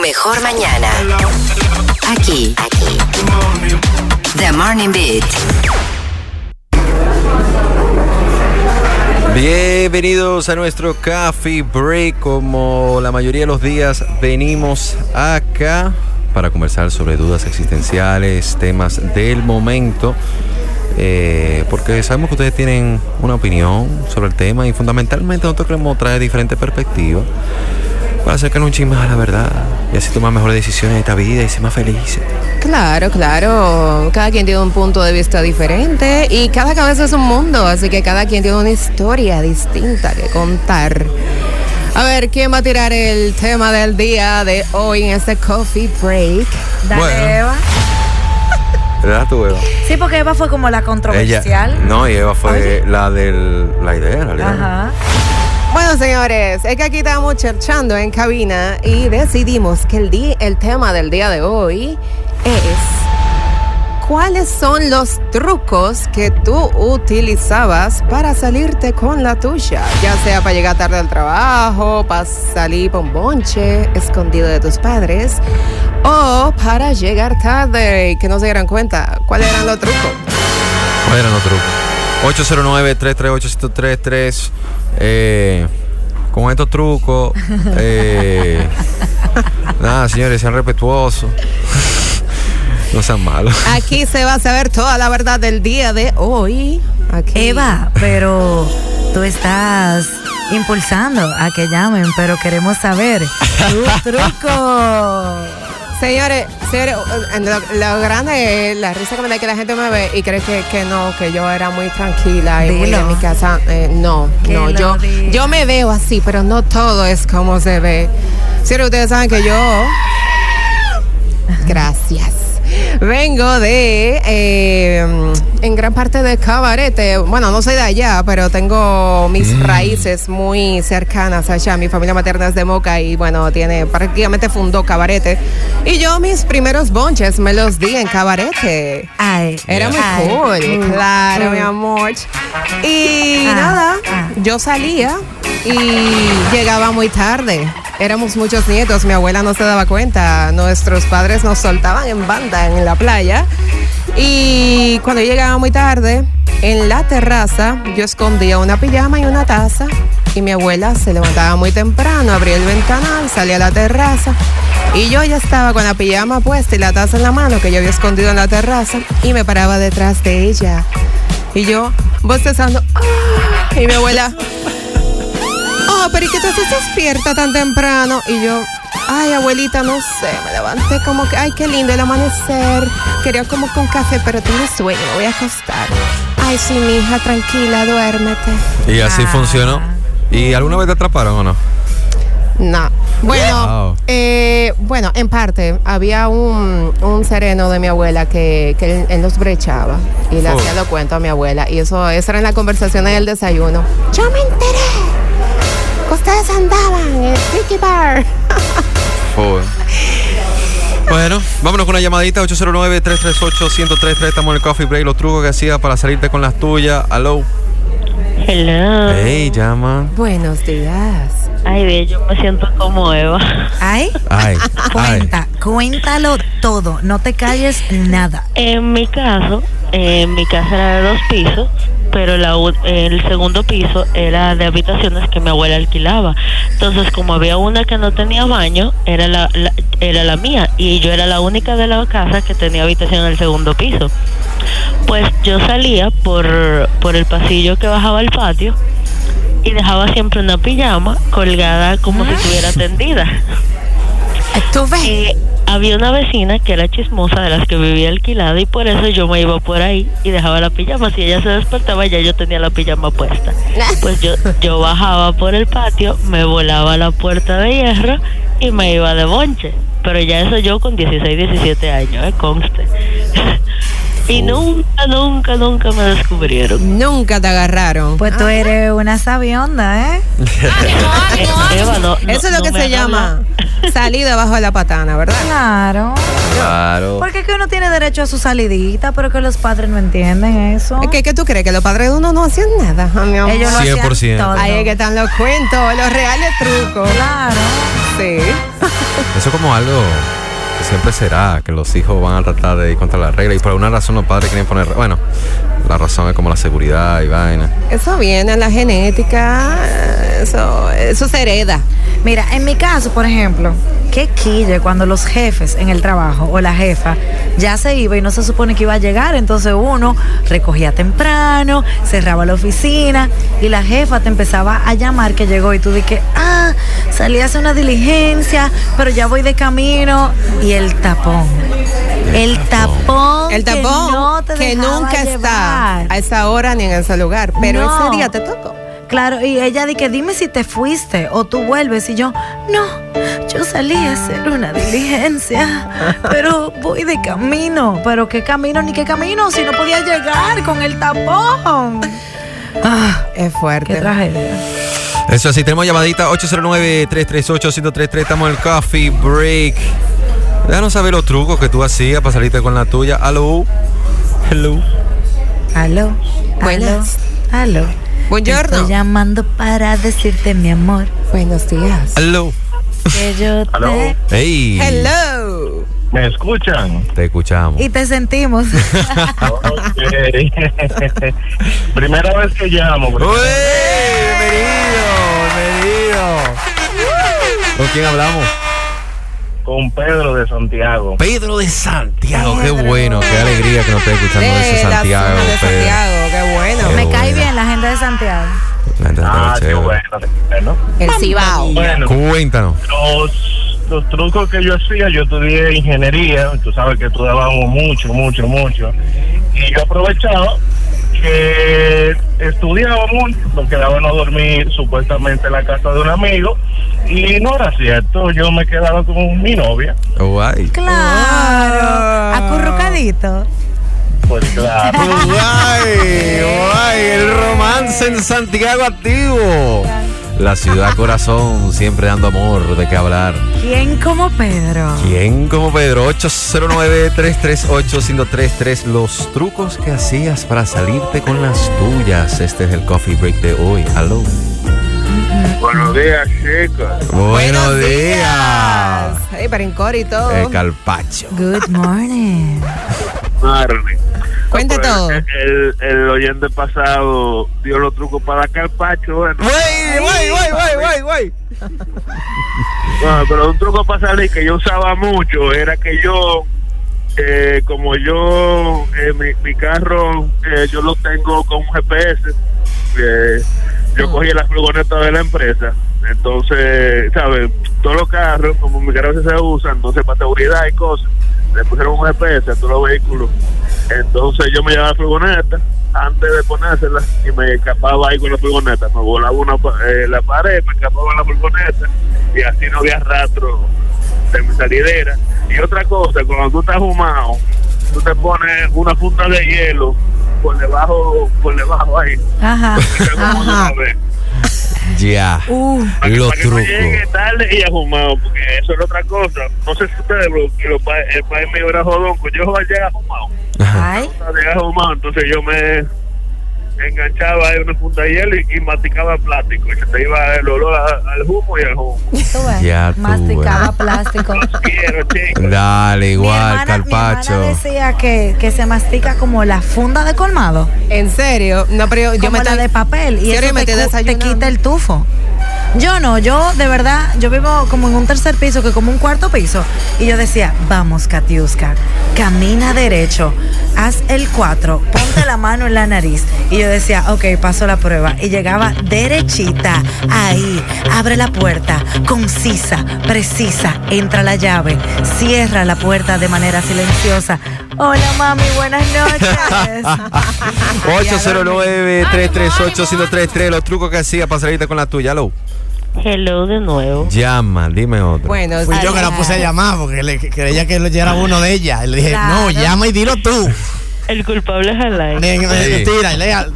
mejor mañana. Aquí, aquí. The Morning Beat. Bienvenidos a nuestro Coffee Break. Como la mayoría de los días, venimos acá para conversar sobre dudas existenciales, temas del momento. Eh, porque sabemos que ustedes tienen una opinión sobre el tema y fundamentalmente nosotros queremos traer diferentes perspectivas para acercarnos un chisme a la verdad y así tomar mejores decisiones en esta vida y ser más felices. Claro, claro. Cada quien tiene un punto de vista diferente y cada cabeza es un mundo, así que cada quien tiene una historia distinta que contar. A ver, ¿quién va a tirar el tema del día de hoy en este coffee break? Dale, Bueno. Eva. ¿Verdad tú, Eva? Sí, porque Eva fue como la Ella, controversial. no, y Eva fue Oye. la de la idea, en realidad. Ajá. Bueno, señores, es que aquí estábamos cherchando en cabina y decidimos que el, di- el tema del día de hoy es ¿cuáles son los trucos que tú utilizabas para salirte con la tuya? Ya sea para llegar tarde al trabajo, para salir un bonche escondido de tus padres o para llegar tarde y que no se dieran cuenta. ¿Cuáles eran los trucos? ¿Cuál eran los trucos? 809-338-1033. Eh, con estos trucos. eh, nada, señores, sean respetuosos. no sean malos. Aquí se va a saber toda la verdad del día de hoy. Aquí. Eva, pero tú estás impulsando a que llamen, pero queremos saber tu truco. Señores, señores, eh, lo, lo grande es la risa que me da que la gente me ve y cree que, que no, que yo era muy tranquila y muy en mi casa. Eh, no, Que no, yo, diga. yo me veo así, pero no todo es como se ve. Señores, ustedes saben que yo. Gracias. Vengo de, eh, en gran parte de Cabarete. Bueno, no soy de allá, pero tengo mis raíces muy cercanas allá. Mi familia materna es de Moca y, bueno, tiene prácticamente fundó Cabarete. Y yo mis primeros bonches me los di en Cabarete. Ay, Era muy ay, cool, mm, claro, mm. mi amor. Y Ah, nada, ah. yo salía y llegaba muy tarde. Éramos muchos nietos, mi abuela no se daba cuenta. Nuestros padres nos soltaban en banda en la playa. Y cuando llegaba muy tarde, en la terraza, yo escondía una pijama y una taza. Y mi abuela se levantaba muy temprano, abría el ventanal, salía a la terraza. Y yo ya estaba con la pijama puesta y la taza en la mano que yo había escondido en la terraza. Y me paraba detrás de ella. Y yo, bostezando. ¡ah! Y mi abuela, oh, pero ¿y qué te haces despierta tan temprano? Y yo, ay, abuelita, no sé, me levanté como que, ay, qué lindo el amanecer. Quería como con café, pero tengo sueño, me voy a acostar. Ay, sí, mi hija, tranquila, duérmete. Y así Ah. funcionó. ¿Y alguna vez te atraparon o no? No. Bueno, Wow. eh, bueno, en parte, había un, un sereno de mi abuela que, que él, él nos brechaba y le Oh. hacía lo cuento a mi abuela. Y eso, eso era en la conversación en el desayuno. Yo me enteré ustedes andaban en el Tiki Bar. Joder. Bueno, vámonos con una llamadita 809-338-1033. Estamos en el Coffee Break. Los trucos que hacía para salirte con las tuyas. Hello. Hello. Hey, llama. Buenos días. Ay, bien, yo me siento como Eva. Ay, Ay, ay. cuenta, cuéntalo todo, no te calles nada. En mi caso, eh, mi casa era de dos pisos, pero la, el segundo piso era de habitaciones que mi abuela alquilaba. Entonces, como había una que no tenía baño, era la, la- era la mía y yo era la única de la casa que tenía habitación en el segundo piso. Pues yo salía por, por el pasillo que bajaba al patio y dejaba siempre una pijama colgada como si estuviera tendida. ¿Tú ves? Eh, había una vecina que era chismosa de las que vivía alquilada y por eso yo me iba por ahí y dejaba la pijama. Si ella se despertaba ya yo tenía la pijama puesta. Pues yo, yo bajaba por el patio, me volaba a la puerta de hierro y me iba de bonche. Pero ya eso yo con 16, 17 años, eh, conste. y nunca, nunca, nunca me descubrieron. Nunca te agarraron. Pues tú eres una sabionda, ¿eh? Eva, no- no- Eso es lo no que se llama debajo de la patana, ¿verdad? Claro. Claro. Porque es que uno tiene derecho a su salidita, pero que los padres no entienden eso. ¿Qué, qué tú crees? ¿Que los padres de uno no hacían nada? Ah, mi amor? Ellos lo hacían 100%. todo. Ahí es que están los cuentos, los reales trucos. Claro. Sí. Eso es como algo siempre será, que los hijos van a tratar de ir contra la regla y por alguna razón los padres quieren poner... Bueno, la razón es como la seguridad y vaina. Eso viene en la genética, eso, eso se hereda. Mira, en mi caso, por ejemplo, qué quille cuando los jefes en el trabajo o la jefa ya se iba y no se supone que iba a llegar, entonces uno recogía temprano, cerraba la oficina y la jefa te empezaba a llamar que llegó y tú dije, ah, salí a hacer una diligencia, pero ya voy de camino y el tapón. El tapón. El que tapón no te que nunca está a esa hora ni en ese lugar, pero No. ese día te tocó. Claro, y ella di que dime si te fuiste o tú vuelves y yo, no, yo salí a hacer una diligencia, pero voy de camino, pero qué camino ni qué camino, si no podía llegar con el tapón. Ah, Es qué fuerte. tragedia. Eso así, tenemos llamadita 809-338-1033. Estamos en el coffee break. Déjanos saber los trucos que tú hacías para salirte con la tuya. Hello. Hello. Aló, aló, Buenas. aló. Buongiorno. Estoy llamando para decirte, mi amor, Buenos días. Hello. que yo te... Hey. Hello. ¿Me escuchan? Te escuchamos. Y te sentimos. Ok. Primera vez que llamo. ¡Uy! Bienvenido. Bienvenido. ¿Con quién hablamos? Con Pedro de Santiago. Pedro de Santiago. Qué Pedro. bueno. Qué alegría que nos esté escuchando desde De la Santiago. de Pedro. Santiago, qué bueno. Me cae bien la gente de Santiago. La gente de Santiago Ah, qué bueno. bueno. El Cibao. Bueno, Cuéntanos. los, los trucos que yo hacía, yo estudié ingeniería, tú sabes que estudiábamos mucho, mucho, mucho. Y yo aprovechaba que estudiaba mucho, nos quedábamos a dormir supuestamente en la casa de un amigo. Y no era cierto, yo me quedaba con mi novia. Guay. Claro. Acurrucadito. Pues claro. Guay, guay, el romance en Santiago activo. La ciudad corazón, siempre dando amor de qué hablar. ¿Quién como Pedro? ¿Quién como Pedro? 809-338-1033. Los trucos que hacías para salirte con las tuyas. Este es el coffee break de hoy. Aló. Buenos días, chicos. Buenos días. Hey, en coro y todo. El calpacho. Good morning. Marley. Cuente todo. El, el oyente pasado dio los trucos para Carpacho. Bueno, Güey, güey, güey, güey, güey. Bueno, pero un truco para salir que yo usaba mucho era que yo, eh, como yo, eh, mi, mi carro, eh, yo lo tengo con un GPS, eh, yo cogí la furgoneta de la empresa, entonces, ¿sabes? Todos los carros, como mi carro se usa, entonces para seguridad y cosas, le pusieron un GPS a todos los vehículos, entonces yo me llevaba la furgoneta antes de ponérsela y me escapaba ahí con la furgoneta, me volaba una, eh, la pared, me escapaba la furgoneta y así no había rastro de mi salidera. Y otra cosa, cuando tú estás fumado, tú te pones una funda de hielo por debajo, por debajo ahí. Ajá. Ya. Uh, Para Los para que no trucos. tarde y ya fumado, porque eso es otra cosa. No sé si ustedes, pero que los pa- el país mío era jodón, pues yo llegaba fumado. Ajá. ay. Entonces yo me enganchaba ahí una funda de hielo y, y masticaba plástico. Y se te iba el olor a- al humo y al humo. Ya tú Masticaba plástico. Los quiero, chicos. Dale, Mi igual, hermana, mi hermana decía que, que se mastica como la funda de colmado. ¿En serio? No, pero yo, yo me la estoy- de papel. Y eso me te, quita el tufo. Yo no, yo de verdad, yo vivo como en un tercer piso, que como un cuarto piso. Y yo decía, vamos, Katiuska, camina derecho, haz el 4, ponte la mano en la nariz. Y yo decía, ok, paso la prueba. Y llegaba derechita, ahí, abre la puerta, concisa, precisa, entra la llave, cierra la puerta de manera silenciosa. Hola, mami, buenas noches. 809-338-1033. Los trucos que hacía para salirte con la tuya. Aló. Hello de nuevo. Llama, dime otro. Bueno, Fui yo que la puse a llamar porque le, creía que era uno de ellas. Y le dije, Claro. no, llama y dilo tú. El culpable es Alain. Tira, lea.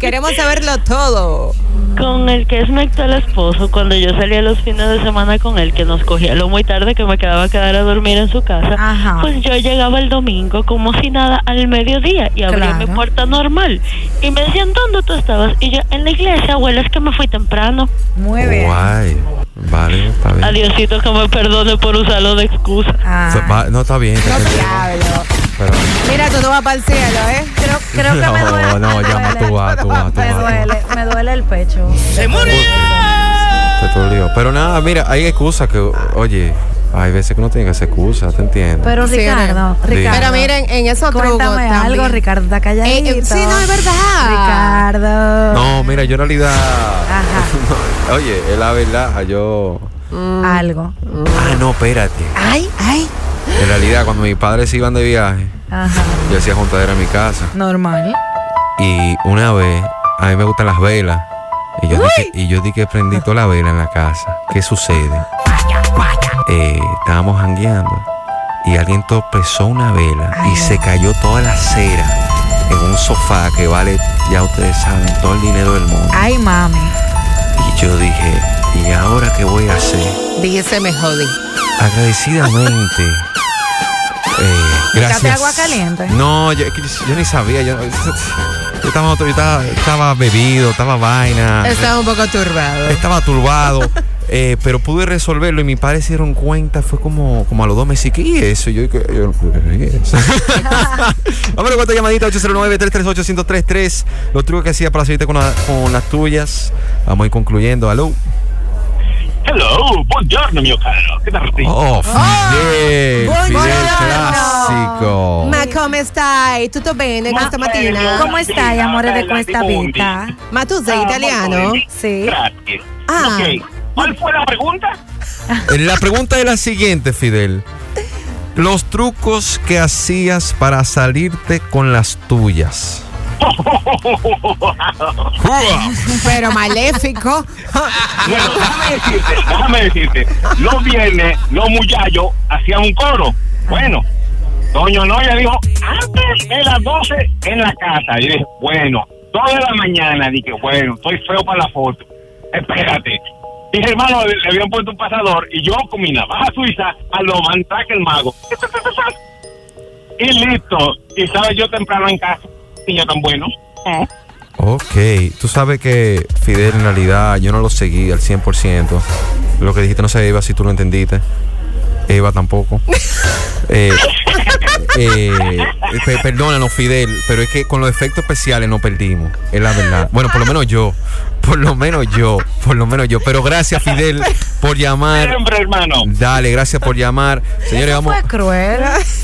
Queremos saberlo todo. Con el que es mi actual esposo, cuando yo salía los fines de semana con él, que nos cogía lo muy tarde, que me quedaba a quedar a dormir en su casa, Ajá. pues yo llegaba el domingo como si nada al mediodía y abría Claro. mi puerta normal. Y me decían, ¿dónde tú estabas? Y yo, en la iglesia, abuela, es que me fui temprano. Muy bien. Guay. Vale, está bien. Adiosito, que me perdone por usarlo de excusa. Ah, No, está bien. está bien. Pero- Mira, tú no vas para el cielo, ¿eh? creo, creo que me No, duele. no, me llama, duele. tú vas, tú vas, tú Me duele, me duele el pecho. Te dolió. Pero nada, mira, hay excusas que, oye, hay veces que uno tiene que hacer excusas, ¿te entiendes? Pero Ricardo, Sí. Ricardo. Pero miren, en esos trucos Cuéntame algo, también. Ricardo, está calladito. Eh, eh, sí, no, es verdad. Ricardo. no, mira, yo en realidad. Ajá. oye, es la verdad, yo. Algo. Ah, no, espérate. Ay, ay. En realidad, cuando mis padres se iban de viaje, Ajá. yo hacía juntadera en mi casa. Normal. Y una vez, a mí me gustan las velas. Y yo, dije, y yo di que prendí toda la vela en la casa. ¿Qué sucede? Eh, estábamos jangueando y alguien tropezó una vela y se cayó toda la cera en un sofá que vale, ya ustedes saben, todo el dinero del mundo. Ay, mami. Y yo dije, ¿y ahora qué voy a hacer? Dijiste me jodí. Agradecidamente. Gracias. agua caliente? No, yo, ni sabía. Yo, yo estaba, otro- yo estaba, estaba bebido, estaba vaina. Estaba un poco turbado. Estaba turbado. eh, pero pude resolverlo y mis padres se dieron cuenta. Fue como, como a los dos meses. ¿Qué es eso? Yo, yo, ¿qué es eso? Vamos a cuánta llamadita 809-338-1033. Los trucos que hacía para seguirte con, la- con las tuyas. Vamos a ir concluyendo. Aló. Hello, buongiorno mio caro. Che? Oh, Fidel. Fidel buongiorno. clásico. Ma come stai? Tutto bene questa mattina? ¿Cómo estáis, amores de Cuesta Vita? Ma tu sei italiano? Sí. Grazie. Ah. Ok, ¿cuál fue la pregunta? La pregunta es la siguiente, Fidel. Los trucos que hacías para salirte con las tuyas. Pero maléfico. Bueno, déjame decirte, déjame decirte. Los viernes, los muchachos hacían un coro. Bueno, Doño Noya dijo, antes de las 12 en la casa. Y dije, bueno, toda la mañana dije, bueno, estoy feo para la foto. Espérate. Dije, hermano, le, habían puesto un pasador y yo con mi navaja suiza a lo man track el mago. Y listo. Y sabes yo temprano en casa, niño tan bueno. ¿Eh? Ok, tú sabes que Fidel en realidad yo no lo seguí al 100%. Lo que dijiste no sé, Eva, si tú lo entendiste. Eva tampoco. Eh, eh, perdónanos, Fidel, pero es que con los efectos especiales nos perdimos. Es la verdad. Bueno, por lo menos yo. Por lo menos yo. Por lo menos yo. Pero gracias, Fidel, por llamar. Siempre, hermano. Dale, gracias por llamar. Señores, vamos. fue cruel.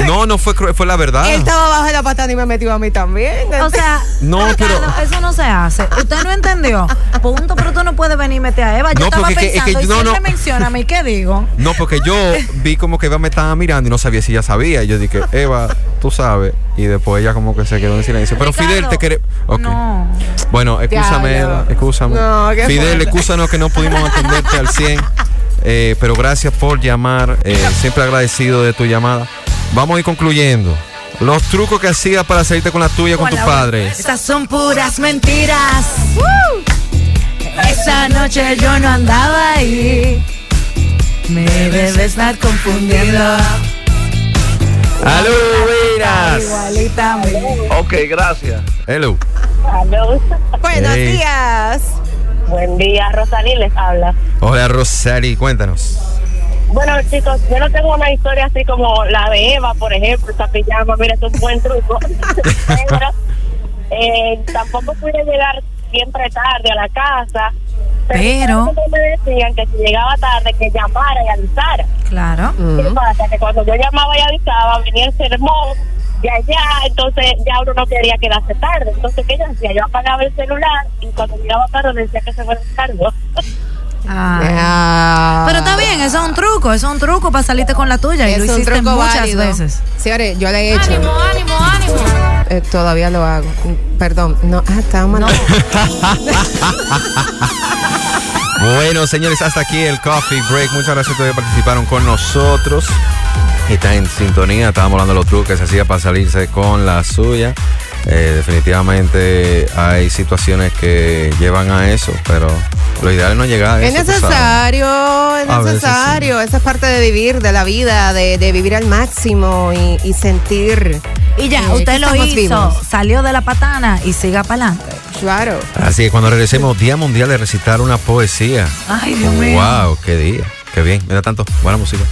No, no fue cruel, fue la verdad. Él estaba bajo la patana y me metió a mí también. O sea, No, Ricardo, pero- eso no se hace. Usted no entendió. Punto, pero tú no puedes venir y meter a Eva. Yo No, estaba porque es que- es pensando, que y no, no. me menciona a mí, ¿qué digo? No, porque yo vi como que Eva me estaba mirando y no sabía si ella sabía. Y yo dije, Eva, tú sabes. Y después ella como que se quedó en silencio. Pero Ricardo, Fidel, te quiere. Ok. No. Bueno, escúchame, Diablo. Eva, escúchame. No, Fidel, escúchanos que no pudimos atenderte al 100. eh, pero gracias por llamar. eh, siempre agradecido de tu llamada. Vamos a ir concluyendo. Los trucos que hacías para salirte con la tuya con tus padres. Estas son puras mentiras. Esa noche yo no andaba ahí. Me debes estar confundiendo. ¡Aló, buenas! Igualita. Ok, gracias. Hello. Buenos Hey. días. Buen día, Rosalí les habla. Hola, Rosari, cuéntanos. Bueno, chicos, yo no tengo una historia así como la de Eva, por ejemplo, esa pijama, mira, es un buen truco. Pero eh, tampoco pude llegar siempre tarde a la casa. Pero- siempre me decían que si llegaba tarde, que llamara y avisara. Claro. ¿Qué pasa? Que cuando yo llamaba y avisaba, venía el sermón de allá, entonces ya uno no quería quedarse tarde. Entonces, ¿qué yo hacía? Yo apagaba el celular y cuando llegaba tarde decía que se me descargó. Ah. Pero está bien, eso es un truco, eso es un truco para salirte con la tuya. y Es lo un hiciste truco muchas válido. veces. Señores, yo le he hecho. ánimo, ánimo. Eh, todavía lo hago. Perdón. No, ah, estaba No. Bueno, señores, hasta aquí el Coffee Break. Muchas gracias a todos que participaron con nosotros. Está en sintonía. Estábamos hablando de los trucos que se hacía para salirse con la suya. Eh, definitivamente hay situaciones que llevan a eso, pero lo ideal es no llegar a Es eso. sabes. necesario, es necesario. Esa es parte de vivir, de la vida, de, de vivir al máximo y, y sentir. Y ya, eh, usted lo hizo, vivos. salió de la patana y siga para adelante. Claro. Así que cuando regresemos, Día Mundial de Recitar una Poesía. Ay, Dios mío. ¡Wow! ¡Qué día! ¡Qué bien! Mira tanto, buena música.